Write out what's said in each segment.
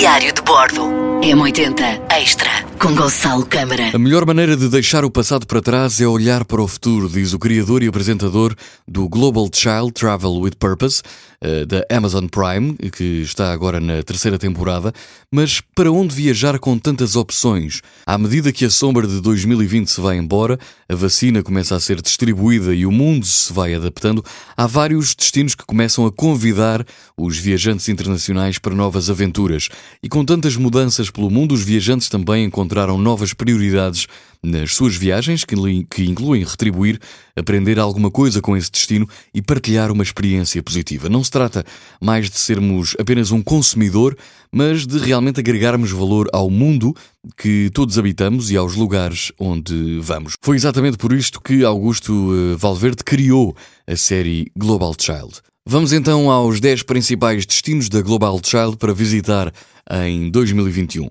Diário de Bordo. M80 Extra com Gonçalo Câmara. A melhor maneira de deixar o passado para trás é olhar para o futuro, diz o criador e apresentador do Global Child Travel with Purpose, eh, da Amazon Prime, que está agora na terceira temporada. Mas para onde viajar com tantas opções? À medida que a sombra de 2020 se vai embora, a vacina começa a ser distribuída e o mundo se vai adaptando, há vários destinos que começam a convidar os viajantes internacionais para novas aventuras. E com tantas mudanças pelo mundo, os viajantes também encontraram novas prioridades nas suas viagens, que, incluem retribuir, aprender alguma coisa com esse destino e partilhar uma experiência positiva. Não se trata mais de sermos apenas um consumidor, mas de realmente agregarmos valor ao mundo que todos habitamos e aos lugares onde vamos. Foi exatamente por isto que Augusto eh, Valverde criou a série Global Child. Vamos então aos 10 principais destinos da Global Child para visitar em 2021.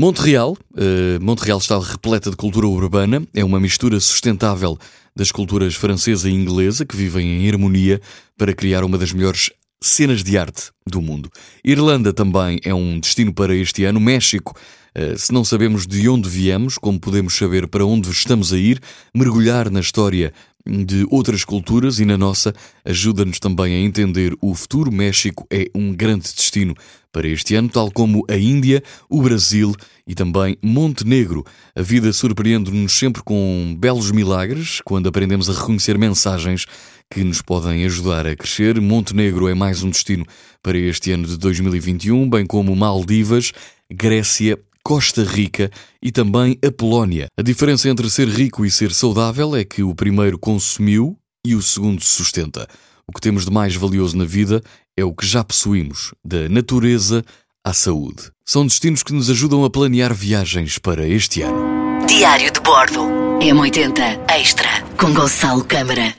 Montreal. Uh, Montreal está repleta de cultura urbana, é uma mistura sustentável das culturas francesa e inglesa que vivem em harmonia para criar uma das melhores cenas de arte do mundo. Irlanda também é um destino para este ano. México, uh, se não sabemos de onde viemos, como podemos saber para onde estamos a ir, mergulhar na história de outras culturas e na nossa ajuda-nos também a entender o futuro. México é um grande destino para este ano, tal como a Índia, o Brasil e também Montenegro. A vida surpreende-nos sempre com belos milagres quando aprendemos a reconhecer mensagens que nos podem ajudar a crescer. Montenegro é mais um destino para este ano de 2021, bem como Maldivas, Grécia Costa Rica e também a Polónia. A diferença entre ser rico e ser saudável é que o primeiro consumiu e o segundo sustenta. O que temos de mais valioso na vida é o que já possuímos, da natureza à saúde. São destinos que nos ajudam a planear viagens para este ano. Diário de Bordo. M80 Extra com Gonçalo Câmara.